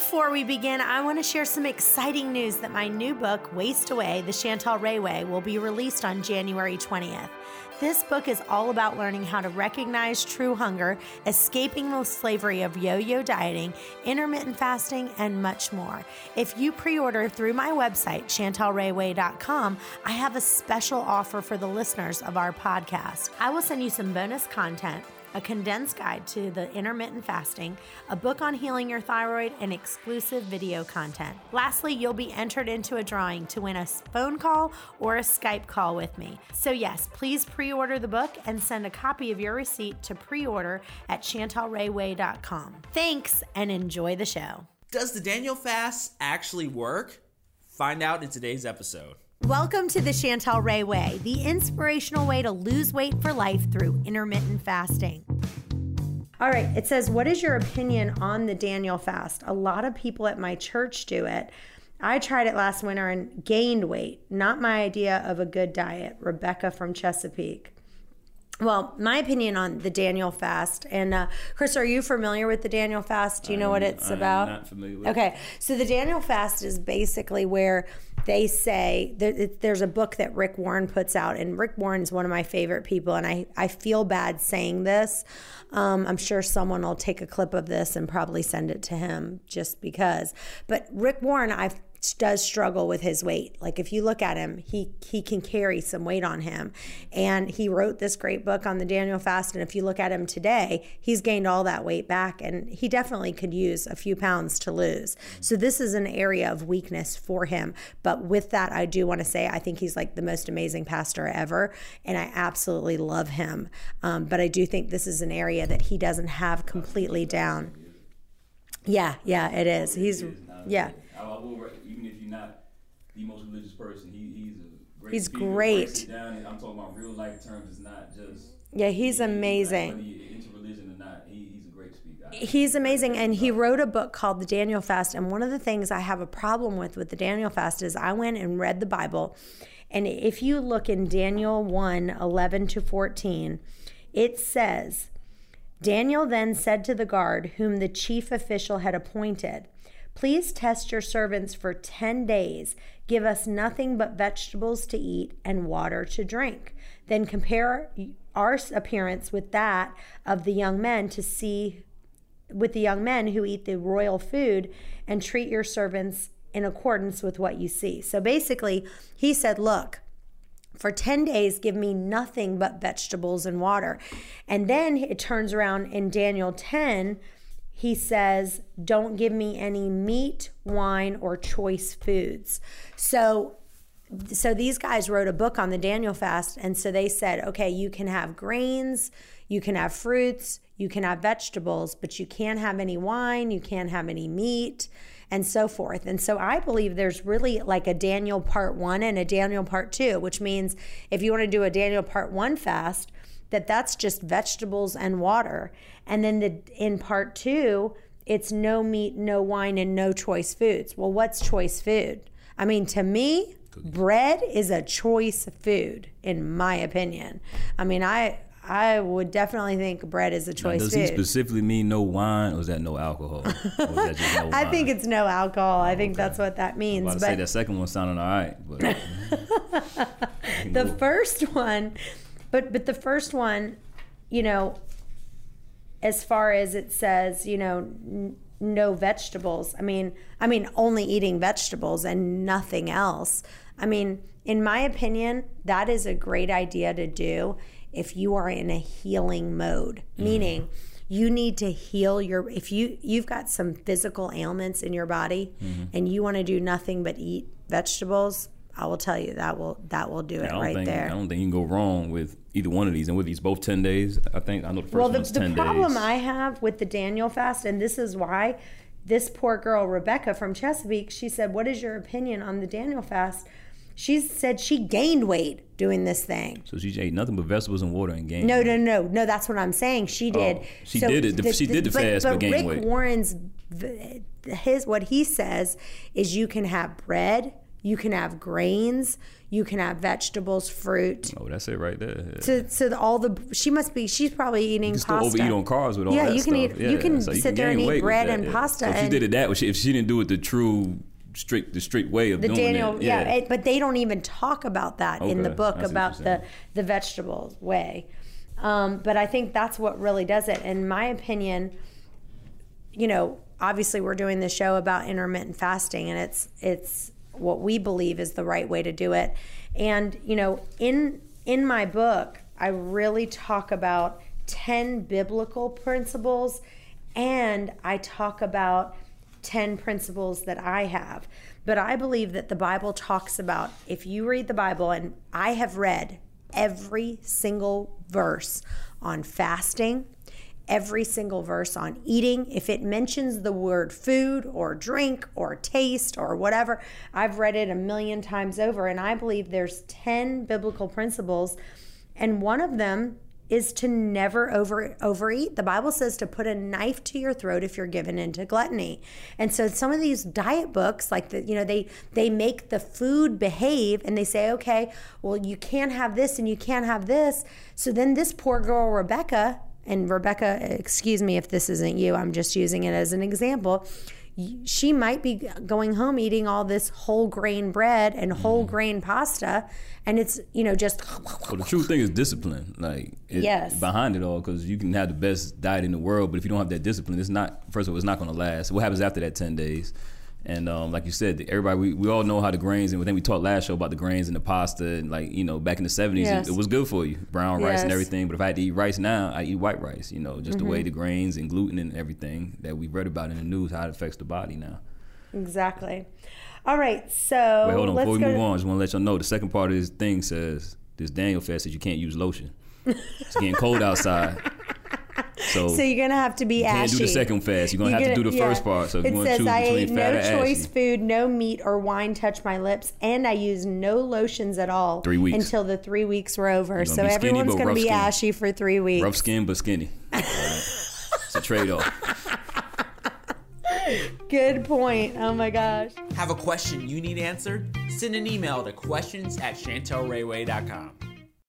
before we begin, I want to share some exciting news that my new book, Waste Away The Chantel Ray Way, will be released on January 20th. This book is all about learning how to recognize true hunger, escaping the slavery of yo yo dieting, intermittent fasting, and much more. If you pre order through my website, chantelrayway.com, I have a special offer for the listeners of our podcast. I will send you some bonus content a condensed guide to the intermittent fasting, a book on healing your thyroid, and exclusive video content. Lastly, you'll be entered into a drawing to win a phone call or a Skype call with me. So, yes, please pre order the book and send a copy of your receipt to pre order at chantelrayway.com. Thanks and enjoy the show. Does the Daniel fast actually work? Find out in today's episode. Welcome to the Chantel Ray Way, the inspirational way to lose weight for life through intermittent fasting. All right, it says, What is your opinion on the Daniel fast? A lot of people at my church do it. I tried it last winter and gained weight. Not my idea of a good diet. Rebecca from Chesapeake. Well, my opinion on the Daniel fast, and uh, Chris, are you familiar with the Daniel fast? Do you know what it's I about? Not familiar with Okay, so the Daniel fast is basically where they say there's a book that Rick Warren puts out, and Rick Warren is one of my favorite people, and I, I feel bad saying this. Um, I'm sure someone will take a clip of this and probably send it to him just because. But Rick Warren, I've does struggle with his weight. Like if you look at him, he he can carry some weight on him. And he wrote this great book on the Daniel fast and if you look at him today, he's gained all that weight back and he definitely could use a few pounds to lose. So this is an area of weakness for him. But with that, I do want to say I think he's like the most amazing pastor ever and I absolutely love him. Um, but I do think this is an area that he doesn't have completely down. Yeah, yeah, it is. He's yeah. Not the most religious person, he, he's a great. He's speaker, great. down, I'm talking about real life terms. It's not just. Yeah, he's amazing. Whether you're into religion or not, he, he's a great speaker. He's amazing, and he wrote a book called The Daniel Fast. And one of the things I have a problem with with the Daniel Fast is I went and read the Bible, and if you look in Daniel 1 11 to 14, it says, Daniel then said to the guard, whom the chief official had appointed, Please test your servants for 10 days. Give us nothing but vegetables to eat and water to drink. Then compare our appearance with that of the young men to see with the young men who eat the royal food and treat your servants in accordance with what you see. So basically, he said, Look, for 10 days, give me nothing but vegetables and water. And then it turns around in Daniel 10, he says, Don't give me any meat, wine, or choice foods. So so these guys wrote a book on the Daniel fast and so they said, okay, you can have grains, you can have fruits, you can have vegetables, but you can't have any wine, you can't have any meat and so forth. And so I believe there's really like a Daniel part 1 and a Daniel part 2, which means if you want to do a Daniel part 1 fast, that that's just vegetables and water. And then the in part 2, it's no meat, no wine and no choice foods. Well, what's choice food? I mean, to me, bread is a choice food in my opinion. I mean, I I would definitely think bread is a Now, choice does food. he specifically mean no wine, or is that no alcohol? That just no I think it's no alcohol. I think okay. that's what that I means. was about to say But that second one sounded all right, but the first one, but but the first one, you know, as far as it says, you know, n- no vegetables. I mean, I mean only eating vegetables and nothing else. I mean, in my opinion, that is a great idea to do if you are in a healing mode, mm-hmm. meaning you need to heal your if you you've got some physical ailments in your body mm-hmm. and you want to do nothing but eat vegetables, I will tell you that will that will do it right think there. I don't think you can go wrong with either one of these. And with these both ten days, I think I know the first well, the, one's the ten problem days. I have with the Daniel fast, and this is why this poor girl, Rebecca from Chesapeake, she said, What is your opinion on the Daniel fast? She said she gained weight doing this thing. so she ate nothing but vegetables and water and gained. No, weight. no, no, no. That's what I'm saying. She oh, did. Oh, she did it. She did the fast, but gained Rick weight. Warren's his what he says is you can have bread, you can have grains, you can have vegetables, fruit. Oh, that's it right there. Yeah. To, to the, all the she must be she's probably eating You can still pasta. overeat on carbs with all yeah, that you can stuff. eat. You Yeah, can so sit there and eat bread that, and yeah. pasta. So if she did it that way, if she didn't do it the true strict, the strict way of the doing Daniel, it, yeah, it, but they don't even talk about that in the book what about the the vegetables way. Um, but I think that's what really does it. In my opinion, you know, obviously we're doing this show about intermittent fasting, and it's it's what we believe is the right way to do it. And you know, in in my book, I really talk about ten biblical principles, and I talk about 10 principles that I have. But I believe that the Bible talks about if you read the Bible, and I have read every single verse on fasting, every single verse on eating. If it mentions the word food or drink or taste or whatever, I've read it a million times over. And I believe there's 10 biblical principles. And one of them is to never over overeat. The Bible says to put a knife to your throat if you're given into gluttony. And so some of these diet books like the you know they they make the food behave and they say okay, well you can't have this and you can't have this. So then this poor girl Rebecca and Rebecca, excuse me if this isn't you, I'm just using it as an example. She might be going home eating all this whole grain bread and whole mm-hmm. grain pasta, and it's you know just Well, the true thing is discipline. Like it, Yes. behind it all, because you can have the best diet in the world, but if you don't have that discipline, it's not. First of all, it's not going to last. What happens after that ten days? And um, like you said, everybody we, we all know how the grains and I think we talked last show about the grains and the pasta and like you know back in the seventies Yes. it, it was good for you brown rice and everything. But if I had to eat rice now, I eat white rice. You know just the Mm-hmm. way the grains and gluten and everything that we've read about in the news how it affects the body now. Exactly. All right, so Wait, hold on. let's Before we move to- on, I just want to let y'all know the second part of this thing says this Daniel fast says you can't use lotion. It's getting cold outside, so, So you're gonna have to be you can't ashy. do the second fast. You're gonna have to do the yeah. first part. So if it you want to says choose I ate no choice ashy, food, no meat or wine touched my lips, and I used no lotions at all Three weeks. until the three weeks were over. So skinny, everyone's gonna be skin. ashy for three weeks. rough skin but skinny. it's a trade off. Good point. Oh my gosh. Have a question you need answered? Send an email to questions at chantelrayway.com.